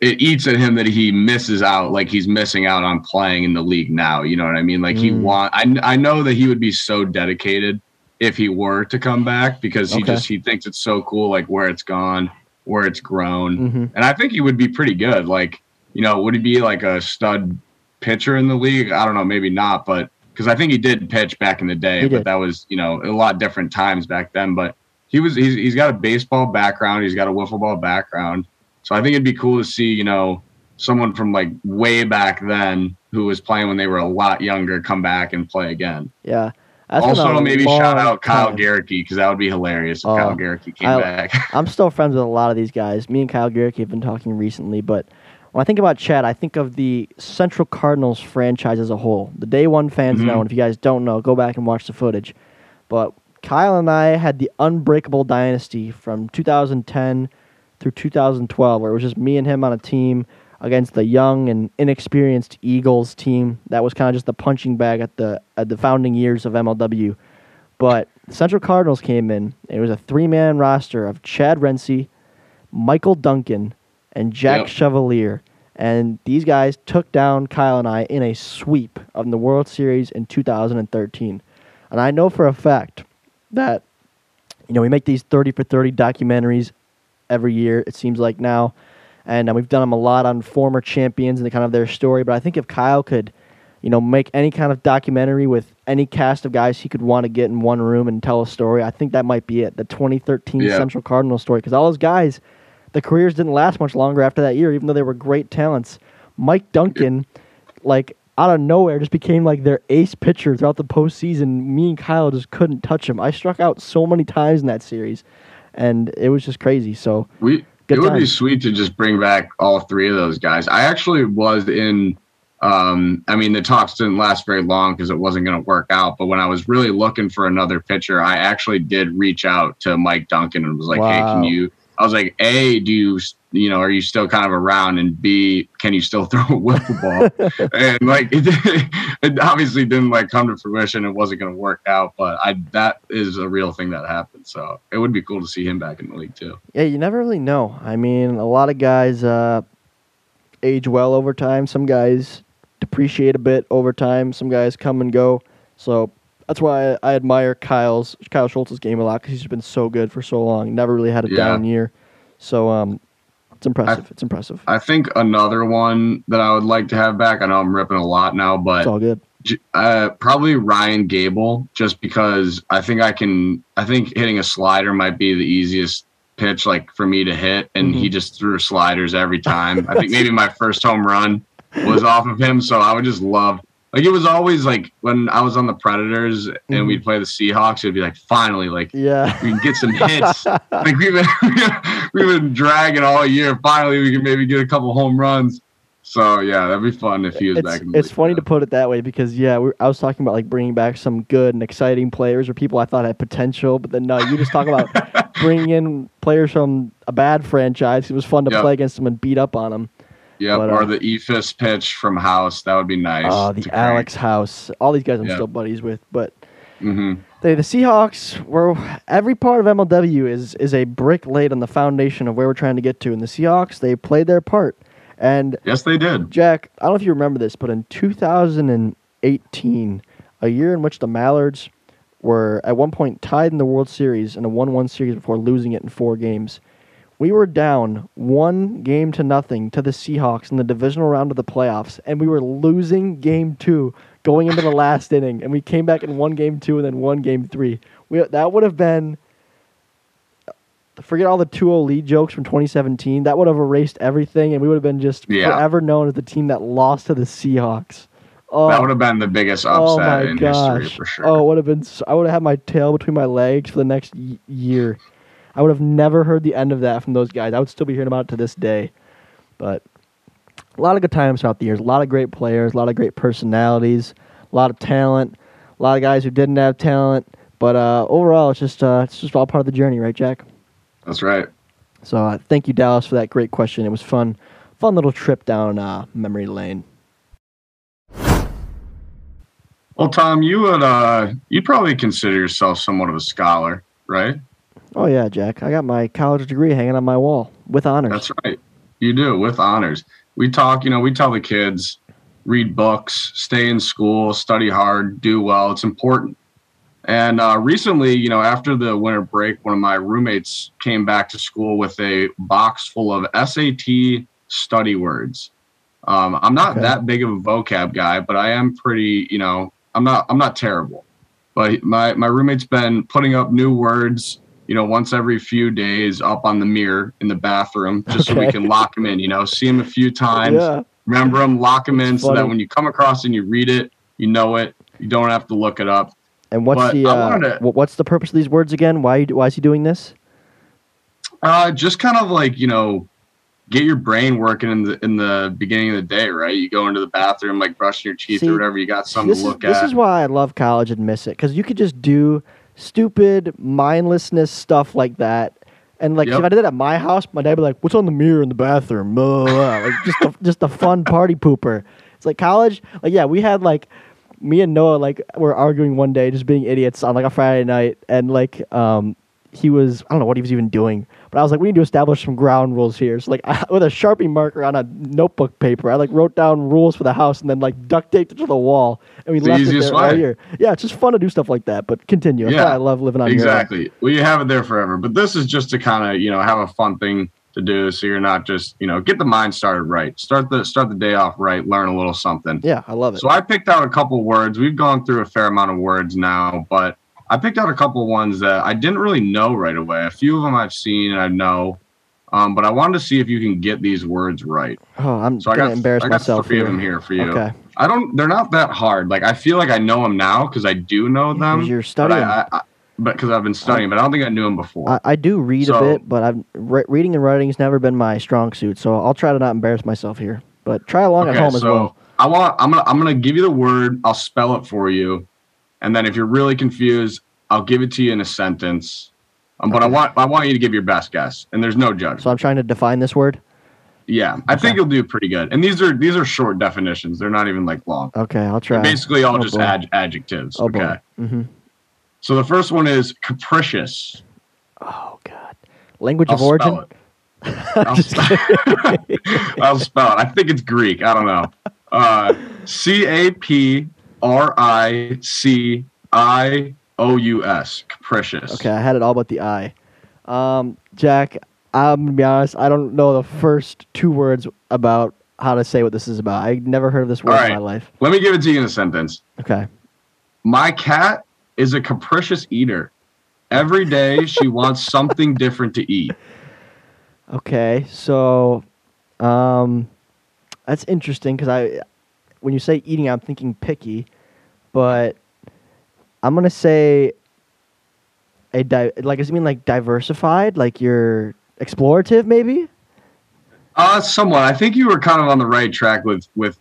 it eats at him that he misses out, like he's missing out on playing in the league now. You know what I mean? Like he Mm. want. I I know that he would be so dedicated if he were to come back because he Okay. just he thinks it's so cool, like where it's gone, where it's grown hmm and I think he would be pretty good. Like, you know, would he be like a stud pitcher in the league? I don't know, maybe not, but because I think he did pitch back in the day, but that was you know a lot different times back then. But he was he's, he's got a baseball background, he's got a wiffle ball background, so I think it'd be cool to see you know someone from like way back then who was playing when they were a lot younger come back and play again. Yeah. That's also, maybe shout out Kyle time. Garricky because that would be hilarious if Oh, Kyle Garricky came I- back. I'm still friends with a lot of these guys. Me and Kyle Garrick have been talking recently, but when I think about Chad, I think of the Central Cardinals franchise as a whole. The day one fans Mhm. know, and if you guys don't know, go back and watch the footage. But Kyle and I had the unbreakable dynasty from 2010 through 2012, where it was just me and him on a team against the young and inexperienced Eagles team. That was kind of just the punching bag at the at the founding years of MLW. But Central Cardinals came in. It was a three-man roster of Chad Rensie, Michael Duncan, and Jack Yep. Chevalier. And these guys took down Kyle and I in a sweep of the World Series in 2013. And I know for a fact that, you know, we make these 30 for 30 documentaries every year, it seems like now. And uh, we've done them a lot on former champions and the kind of their story. But I think if Kyle could, you know, make any kind of documentary with any cast of guys he could want to get in one room and tell a story, I think that might be it. The 2013 Yeah. Central Cardinals story. Because all those guys, the careers didn't last much longer after that year, even though they were great talents. Mike Duncan, like out of nowhere, just became like their ace pitcher throughout the postseason. Me and Kyle just couldn't touch him. I struck out so many times in that series, and it was just crazy. So We Good it would be sweet to just bring back all three of those guys. I actually was in. Um, I mean, the talks didn't last very long because it wasn't going to work out. But when I was really looking for another pitcher, I actually did reach out to Mike Duncan and was like, "Hey, can you?" I was like, "A, do you you know, are you still kind of around? And B, can you still throw a wiffle ball? and like, it, it obviously didn't like come to fruition. It wasn't going to work out, but I that is a real thing that happened. So it would be cool to see him back in the league too. Yeah, you never really know. I mean, a lot of guys uh, age well over time. Some guys depreciate a bit over time. Some guys come and go. So that's why I, I admire Kyle's Kyle Schultz's game a lot because he's been so good for so long. Never really had a Yeah. down year. So um, it's impressive. it's impressive. I think another one that I would like to have back. I know I'm ripping a lot now, but it's all good. Uh, probably Ryan Gable, just because I think I can. I think hitting a slider might be the easiest pitch, like for me to hit, and he just threw sliders every time. I think maybe my first home run was off of him, so I would just love. Like it was always like when I was on the Predators and Mhm. we'd play the Seahawks, it'd be like finally, like Yeah. we can get some hits. like we've been we've been dragging all year. Finally, we can maybe get a couple home runs. So yeah, that'd be fun if he was it's, back in the it's funny to put it that way because yeah, we I was talking about like bringing back some good and exciting players or people I thought had potential, but then no, you just talk about bringing in players from a bad franchise. It was fun to Yep. play against them and beat up on them. Yep, But, or uh, the eephus pitch from House. That would be nice. Oh, the Alex House, all these guys I'm Yeah. still buddies with, but hmm they, the Seahawks were every part of MLW is is a brick laid on the foundation of where we're trying to get to, and the Seahawks they played their part. And Yes, they did. Jack, I don't know if you remember this, but in 2018, a year in which the Mallards were at one point tied in the World Series in a 1 1 series before losing it in four games, we were down one game to nothing to the Seahawks in the divisional round of the playoffs, and we were losing game two going into the last inning, and we came back and won game two and then won game three. We, that would have been. Forget all the 2 0 lead jokes from 2017. That would have erased everything, and we would have been just Yeah. forever known as the team that lost to the Seahawks. Oh, That would have been the biggest oh upset my in gosh! history for sure. Oh, it would have been. I would have had my tail between my legs for the next y- year. I would have never heard the end of that from those guys. I would still be hearing about it to this day. But a lot of good times throughout the years. A lot of great players. A lot of great personalities. A lot of talent. A lot of guys who didn't have talent. But uh, overall, it's just uh, it's just all part of the journey, right, Jack? That's right. So uh, thank you, Dallas, for that great question. It was fun, fun little trip down uh, memory lane. Well, Tom, you would uh, you'd probably consider yourself somewhat of a scholar, right? Oh yeah, Jack. I got my college degree hanging on my wall with honors. That's right. You do with honors. We talk, you know, we tell the kids read books, stay in school, study hard, do well. It's important. And uh, recently, you know, after the winter break, one of my roommates came back to school with a box full of SAT study words. Um, I'm not Okay. that big of a vocab guy, but I am pretty, you know, I'm not I'm not terrible. But my my roommate's been putting up new words, you know, once every few days up on the mirror in the bathroom, just so we can lock them in. You know, see them a few times, Yeah. remember them, lock them in, so that when you come across and you read it, you know it. You don't have to look it up. And what's But the uh, to- what's the purpose of these words again? Why why is he doing this? Uh, just kind of like you know, get your brain working in the in the beginning of the day, right? You go into the bathroom, like brushing your teeth See, or whatever. You got something this to is, look this is why I love college and miss it because you could just do stupid mindlessness stuff like that. And like Yep. if I did it at my house, my dad would be like, "What's on the mirror in the bathroom?" Blah, blah, blah. like just a, just a fun party pooper. It's like college. Like yeah, we had like me and Noah like were arguing one day, just being idiots on like a Friday night, and like um he was I don't know what he was even doing, but I was like, we need to establish some ground rules here. So like I, with a sharpie marker on a notebook paper, I like wrote down rules for the house and then like duct taped it to the wall, and we the left it there all year. Yeah, it's just fun to do stuff like that. But continue. Yeah, I love living on exactly. Well, you have it there forever, but this is just to kind of you know have a fun thing to do, so you're not just you know get the mind started right. Start the start the day off right. Learn a little something. Yeah, I love it. So I picked out a couple words. We've gone through a fair amount of words now, but I picked out a couple ones that I didn't really know right away. A few of them I've seen and I know, um, but I wanted to see if you can get these words right. oh, I'm So I gonna got embarrass I got myself three here. of them here for you. Okay, I don't. They're not that hard. Like I feel like I know them now because I do know them. you're but studying. I, I, I, but because I've been studying, but I don't think I knew them before. I, I do read a bit, but I'm re- reading and writing has never been my strong suit. So I'll try to not embarrass myself here. But try along at Okay, home as so well. I want. I'm gonna. I'm gonna give you the word. I'll spell it for you, and then if you're really confused, I'll give it to you in a sentence. Um, but I want. I want you to give your best guess, and there's no judgment. So I'm trying to define this word. Yeah, I think you'll do pretty good. And these are these are short definitions. They're not even like long. Okay, I'll try. They're basically all Oh, just ad- adjectives. Oh okay. Mm-hmm. So the first one is capricious. Oh god. Language I'll of origin. I'll, sp- I'll spell it. I think it's Greek. I don't know. Uh, C A P R I C I O U S. Capricious. Okay, I had it all but the I. Um, Jack, I'm gonna be honest. I don't know the first two words about how to say what this is about. I never heard of this word All in my life. Let me give it to you in a sentence. Okay. My cat is a capricious eater. Every day she wants something different to eat. Okay. So, um, that's interesting because I, when you say eating, I'm thinking picky, but I'm gonna say a di- like does it mean like diversified, like you're explorative, maybe? Uh, somewhat. I think you were kind of on the right track with with.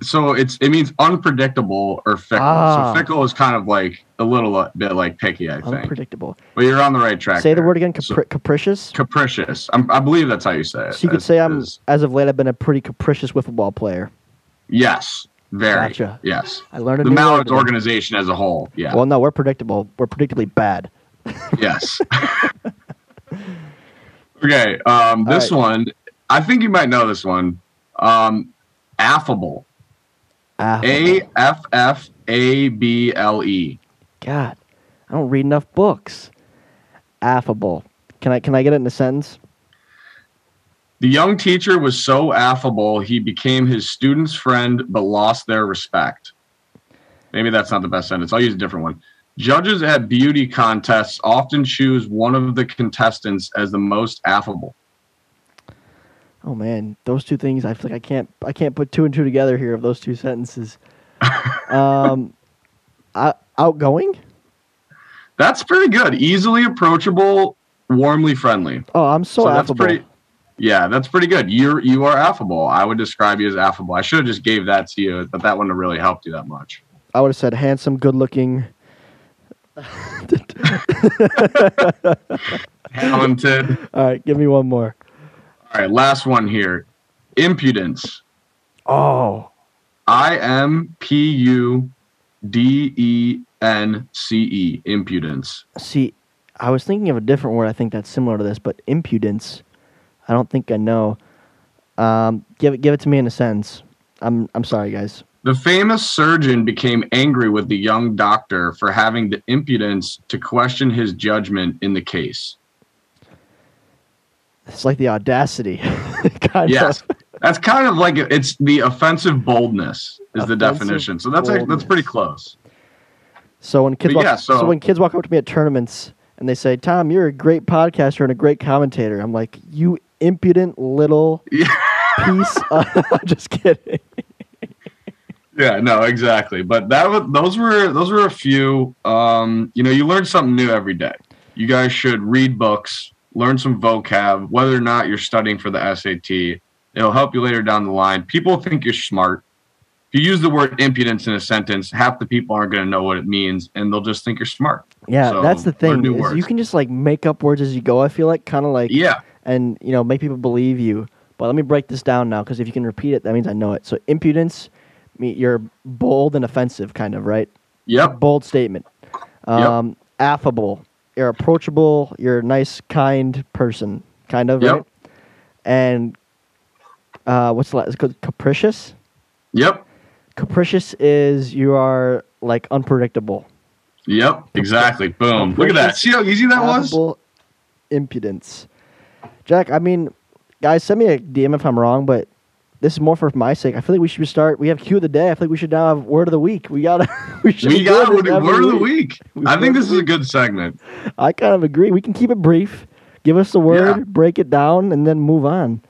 So it's it means unpredictable or fickle. Ah. So fickle is kind of like a little bit like picky, I think. Unpredictable. But you're on the right track. Say the word again. So- capricious. capricious. I'm, I believe that's how you say it. So you could As- say I'm, as- as of late, I've been a pretty capricious wiffle ball player. yes, very. Gotcha. Yes. I learned The Mallards organization as a whole. Yeah. Well, no, we're predictable. We're predictably bad. yes. okay. Um, this All one, I think you might know this one. Um, affable. Affable. A F F A B L E. God, I don't read enough books. Affable. Can I can I get it in a sentence? The young teacher was so affable, he became his student's friend but lost their respect. Maybe that's not the best sentence. I'll use a different one. Judges at beauty contests often choose one of the contestants as the most affable. Oh man, those two things. I feel like I can't I can't put two and two together here of those two sentences. um, I, outgoing. That's pretty good. Easily approachable, warmly friendly. Oh, I'm so, that's affable. That's pretty. Yeah, that's pretty good. You're you are affable. I would describe you as affable. I should have just gave that to you, but that wouldn't have really helped you that much. I would have said handsome, good looking. Talented. All right, give me one more. All right, last one here. Impudence. Oh, I M P U D E N C E. Impudence. see, I was thinking of a different word. I think that's similar to this, but impudence. I don't think I know. Um, give it give it to me in a sentence. I'm I'm sorry, guys. The famous surgeon became angry with the young doctor for having the impudence to question his judgment in the case. It's like the audacity. Yes. of. That's kind of like it's the offensive boldness is the definition. So that's that's pretty close. So when kids walk, yeah, so, so- when kids walk up to me at tournaments and they say, "Tom, you're a great podcaster and a great commentator," I'm like, "You impudent little piece." Of, I'm just kidding. Yeah, no, exactly. But that was those were those were a few. Um, you know, you learn something new every day. You guys should read books, learn some vocab, whether or not you're studying for the SAT. It'll help you later down the line. People think you're smart. If you use the word impudence in a sentence, half the people aren't going to know what it means, and they'll just think you're smart. Yeah, So, that's the thing. new is words. you can just like make up words as you go. I feel like kind of like Yeah, and you know make people believe you. But let me break this down now because if you can repeat it, that means I know it. So impudence, you're bold and offensive, kind of right. yep, Bold statement. Um, Affable. You're approachable. You're a nice, kind person, kind of Yep. right. And uh, what's the last? It's called capricious. yep, Capricious is you are like unpredictable. yep, exactly. Boom. Look at that. See how easy that was? Impudence. Jack, I mean, guys, send me a DM if I'm wrong, but this is more for my sake. I feel like we should start. We have cue of the day. I feel like we should now have word of the week. We gotta. we should We got word, word of the week. We I think this is a good segment. I kind of agree. We can keep it brief. Give us the word, Yeah. break it down, and then move on.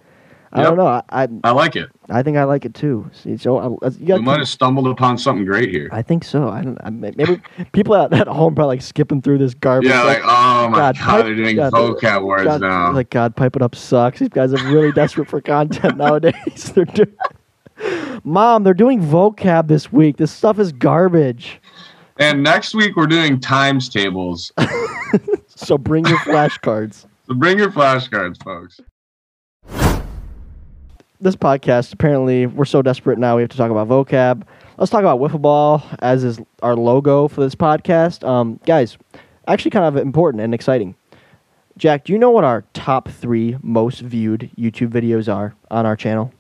I Yep. don't know. I, I I like it. I think I like it too. See, so uh, I, you We might have stumbled upon something great here. I think so. I don't. I, maybe people at, at home probably like skipping through this garbage. Yeah, like oh my God, god, pipe- they're doing God, vocab words God, now. Like God, pipe it up sucks. These guys are really desperate for content nowadays. They're doing. Mom, they're doing vocab this week. This stuff is garbage. and next week we're doing times tables. So bring your flashcards. So bring your flashcards, folks. This podcast apparently we're so desperate now we have to talk about vocab. Let's talk about wiffle ball as is our logo for this podcast. Um, guys, actually kind of important and exciting. Jack, do you know what our top three most viewed YouTube videos are on our channel?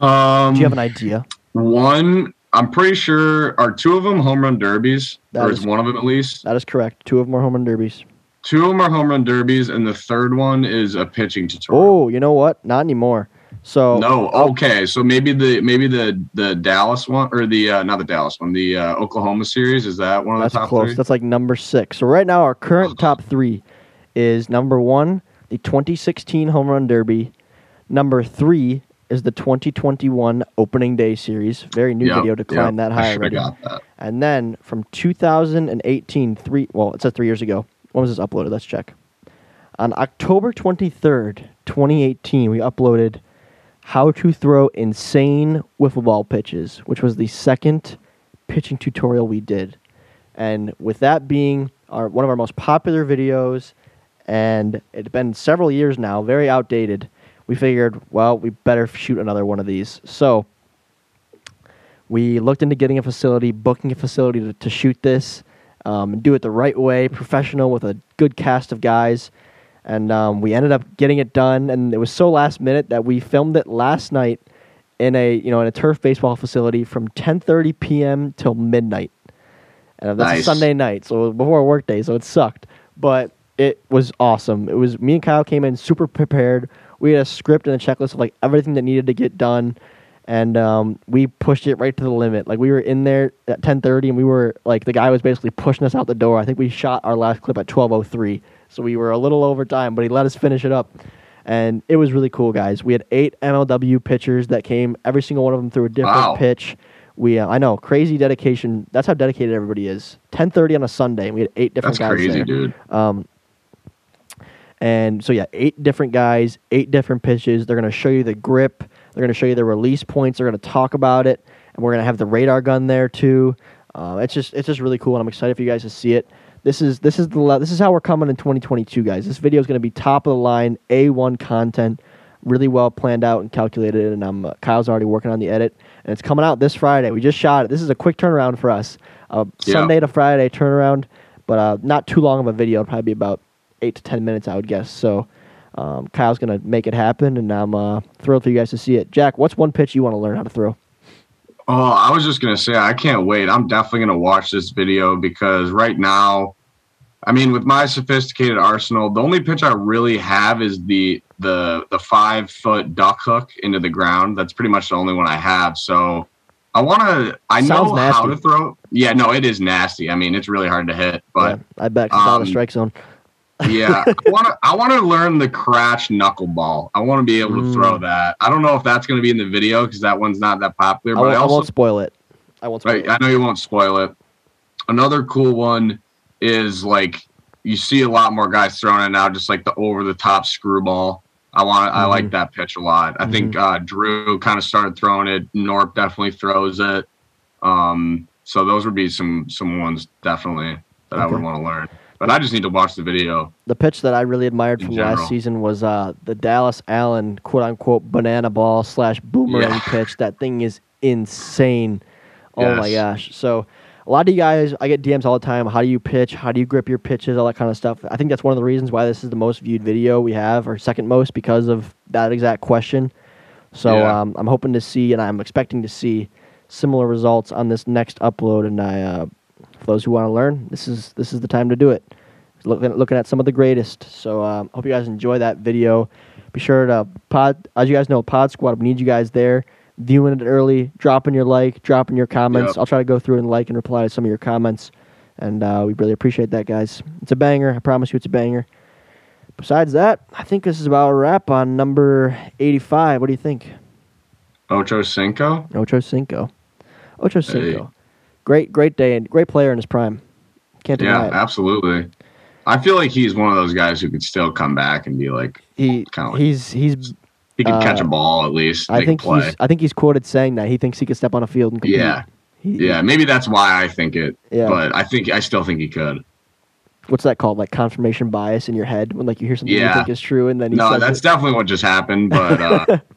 Um, Do you have an idea? one? I'm pretty sure are two of them home run derbies, That or is- is one of them at least. That is correct. Two of them are home run derbies. Two of them are home run derbies, and the third one is a pitching tutorial. Oh, you know what? Not anymore. So no, I'll- okay, so maybe the maybe the the Dallas one or the uh, not the Dallas one, the uh, Oklahoma series is that one of That's the top close. three? That's like number six. So right now, our current top three is number one, the 2016 Home Run Derby. Number three is the 2021 Opening Day Series. Very new Yep, video to climb yep, that high already. got that. And then from 2018, three well, it says three years ago. When was this uploaded? Let's check. On October 23rd, 2018, we uploaded how to throw insane wiffle ball pitches, which was the second pitching tutorial we did. And with that being our one of our most popular videos, and it's been several years now, very outdated, we figured, well, we better shoot another one of these. So we looked into getting a facility, booking a facility to, to shoot this, um, and do it the right way, professional with a good cast of guys. And um, we ended up getting it done, and it was so last minute that we filmed it last night in a you know in a turf baseball facility from 10:30 p.m. till midnight. And that's a Sunday night, so before work day, so it sucked, but it was awesome. It was me and Kyle came in super prepared. We had a script and a checklist of like everything that needed to get done, and um, we pushed it right to the limit. Like we were in there at 10:30, and we were like the guy was basically pushing us out the door. I think we shot our last clip at 12:03, so we were a little over time, but he let us finish it up, and it was really cool, guys. We had eight MLW pitchers that came, every single one of them threw a different Wow. pitch. We, uh, I know, crazy dedication. That's how dedicated everybody is. 10:30 on a Sunday, and we had eight different That's guys crazy, there. dude. Um, and so yeah, eight different guys, eight different pitches. They're gonna show you the grip. They're gonna show you the release points. They're gonna talk about it, and we're gonna have the radar gun there too. Uh, it's just it's just really cool, and I'm excited for you guys to see it. This is this is the this is how we're coming in 2022, guys. This video is gonna be top of the line, A1 content, really well planned out and calculated. And I'm uh, Kyle's already working on the edit, and it's coming out this Friday. We just shot it. This is a quick turnaround for us. Uh, Yeah. Sunday to Friday turnaround, but uh, not too long of a video. It'll probably be about eight to ten minutes, I would guess. So um, Kyle's gonna make it happen, and I'm uh, thrilled for you guys to see it. Jack, what's one pitch you want to learn how to throw? Oh, I was just gonna say I can't wait. I'm definitely gonna watch this video because right now, I mean, with my sophisticated arsenal, the only pitch I really have is the the the five foot duck hook into the ground. That's pretty much the only one I have. So I want to. I Sounds know how to throw. Yeah, no, it is nasty. I mean, it's really hard to hit, but Yeah, I bet it's out of um, the strike zone. Yeah, I want to. I want to learn the cratch knuckleball. I want to be able to Mm. throw that. I don't know if that's going to be in the video because that one's not that popular. I But won't, I I also won't spoil it. I won't spoil Right. it. I know you won't spoil it. Another cool one is like you see a lot more guys throwing it now, just like the over the top screwball. I want I Mhm. like that pitch a lot. I think uh, Drew kind of started throwing it. Norp definitely throws it. Um, so those would be some some ones definitely that I would want to learn. But I just need to watch the video. The pitch that I really admired from general. last season was uh, the Dallas Allen quote unquote banana ball slash boomerang Yeah. pitch. That thing is insane. Oh my gosh. So a lot of you guys, I get DMs all the time. How do you pitch? How do you grip your pitches? All that kind of stuff. I think that's one of the reasons why this is the most viewed video we have, or second most, because of that exact question. So Yeah. um, I'm hoping to see, and I'm expecting to see similar results on this next upload. And I, uh, for those who want to learn, this is this is the time to do it. Looking at, looking at some of the greatest. So um, hope you guys enjoy that video. Be sure to pod, as you guys know, Pod Squad. We need you guys there, viewing it early, dropping your like, dropping your comments. Yep. I'll try to go through and like and reply to some of your comments, and uh, we really appreciate that, guys. It's a banger. I promise you, it's a banger. Besides that, I think this is about a wrap on number 85. What do you think? Ocho Cinco. Ocho Cinco. Ocho Cinco. Hey. Great, great day and great player in his prime. Can't deny Yeah, it. absolutely. I feel like he's one of those guys who could still come back and be like He kinda like- he's he's he could catch Uh, a ball at least. I think play. he's I think he's quoted saying that he thinks he could step on a field and compete. Yeah. He- Yeah, maybe that's why I think it. Yeah. But I think I still think he could. what's that called? Like confirmation bias in your head when like you hear something you think is true and then he No, that's it. definitely what just happened. But uh,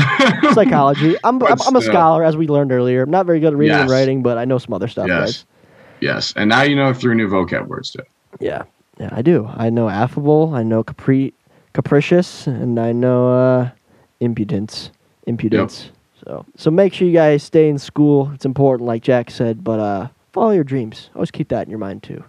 psychology. I'm, I'm, I'm a scholar, as we learned earlier. I'm not very good at reading and writing, but I know some other stuff, Yes. guys. yes, and now you know three new vocab words too. Yeah, yeah, I do. I know affable. I know capri, capricious, and I know uh, impudence. Impudence. So, so make sure you guys stay in school. It's important, like Jack said. But uh, follow your dreams. Always keep that in your mind too.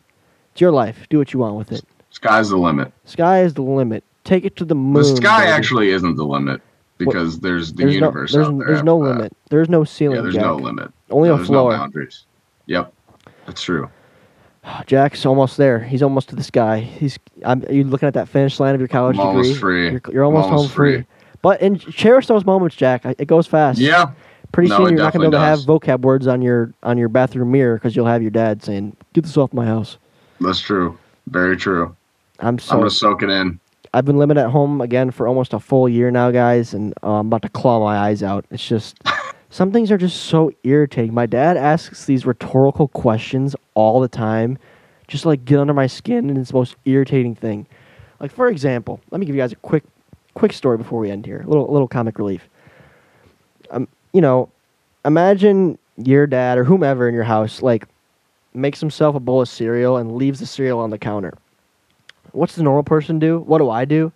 It's your life. Do what you want with it. Sky's the limit. Sky is the limit. Take it to the moon. The sky baby. actually isn't the limit because there's the there's universe no, there's, out there. there's no that. limit. There's no ceiling. Yeah, there's Jack. no limit. Only No, a there's floor. no boundaries. Yep, that's true. Jack's almost there. He's almost to the sky. He's. I'm. You're looking at that finish line of your college I'm almost free. You're, you're almost, almost home free. free. But and cherish those moments, Jack. It goes fast. Yeah, Pretty No, soon you're not gonna be able to have vocab words on your on your bathroom mirror because you'll have your dad saying, "Get this off my house." that's true. Very true. I'm I'm gonna soak it in. I've been living at home again for almost a full year now, guys, and uh, I'm about to claw my eyes out. It's just some things are just so irritating. My dad asks these rhetorical questions all the time, just like get under my skin, and it's the most irritating thing. Like for example, let me give you guys a quick, quick story before we end here. A little, little comic relief. Um, you know, imagine your dad or whomever in your house like makes himself a bowl of cereal and leaves the cereal on the counter. What's the normal person do? What do I do?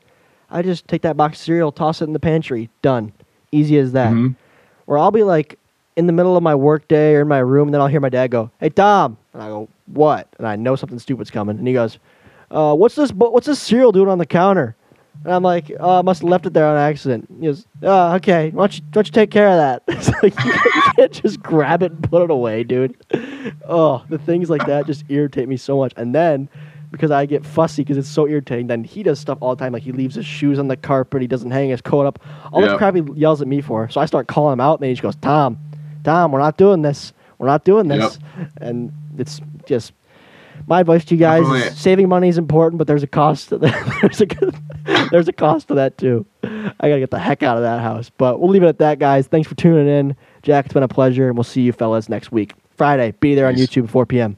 I just take that box of cereal, toss it in the pantry, done. Easy as that. Mhm. Or I'll be like in the middle of my work day or in my room, and then I'll hear my dad go, "Hey Tom," and I go, "What?" And I know something stupid's coming, and he goes, uh, "What's this? What's this cereal doing on the counter?" And I'm like, "Oh, I must have left it there on accident." He goes, "Oh, okay. Why don't you, why don't you take care of that?" It's like you can't just grab it and put it away, dude. Oh, the things like that just irritate me so much. And then because I get fussy because it's so irritating, then he does stuff all the time. Like he leaves his shoes on the carpet, he doesn't hang his coat up, all Yep. crap he yells at me for. So I start calling him out, and then he just goes, "Tom, Tom, we're not doing this. We're not doing this." And it's just my advice to you guys: saving money is important, but there's a cost. To that. there's a there's a cost to that too. I gotta get the heck out of that house. But we'll leave it at that, guys. Thanks for tuning in, Jack. It's been a pleasure, and we'll see you fellas next week, Friday. Be there on. YouTube, 4 p.m.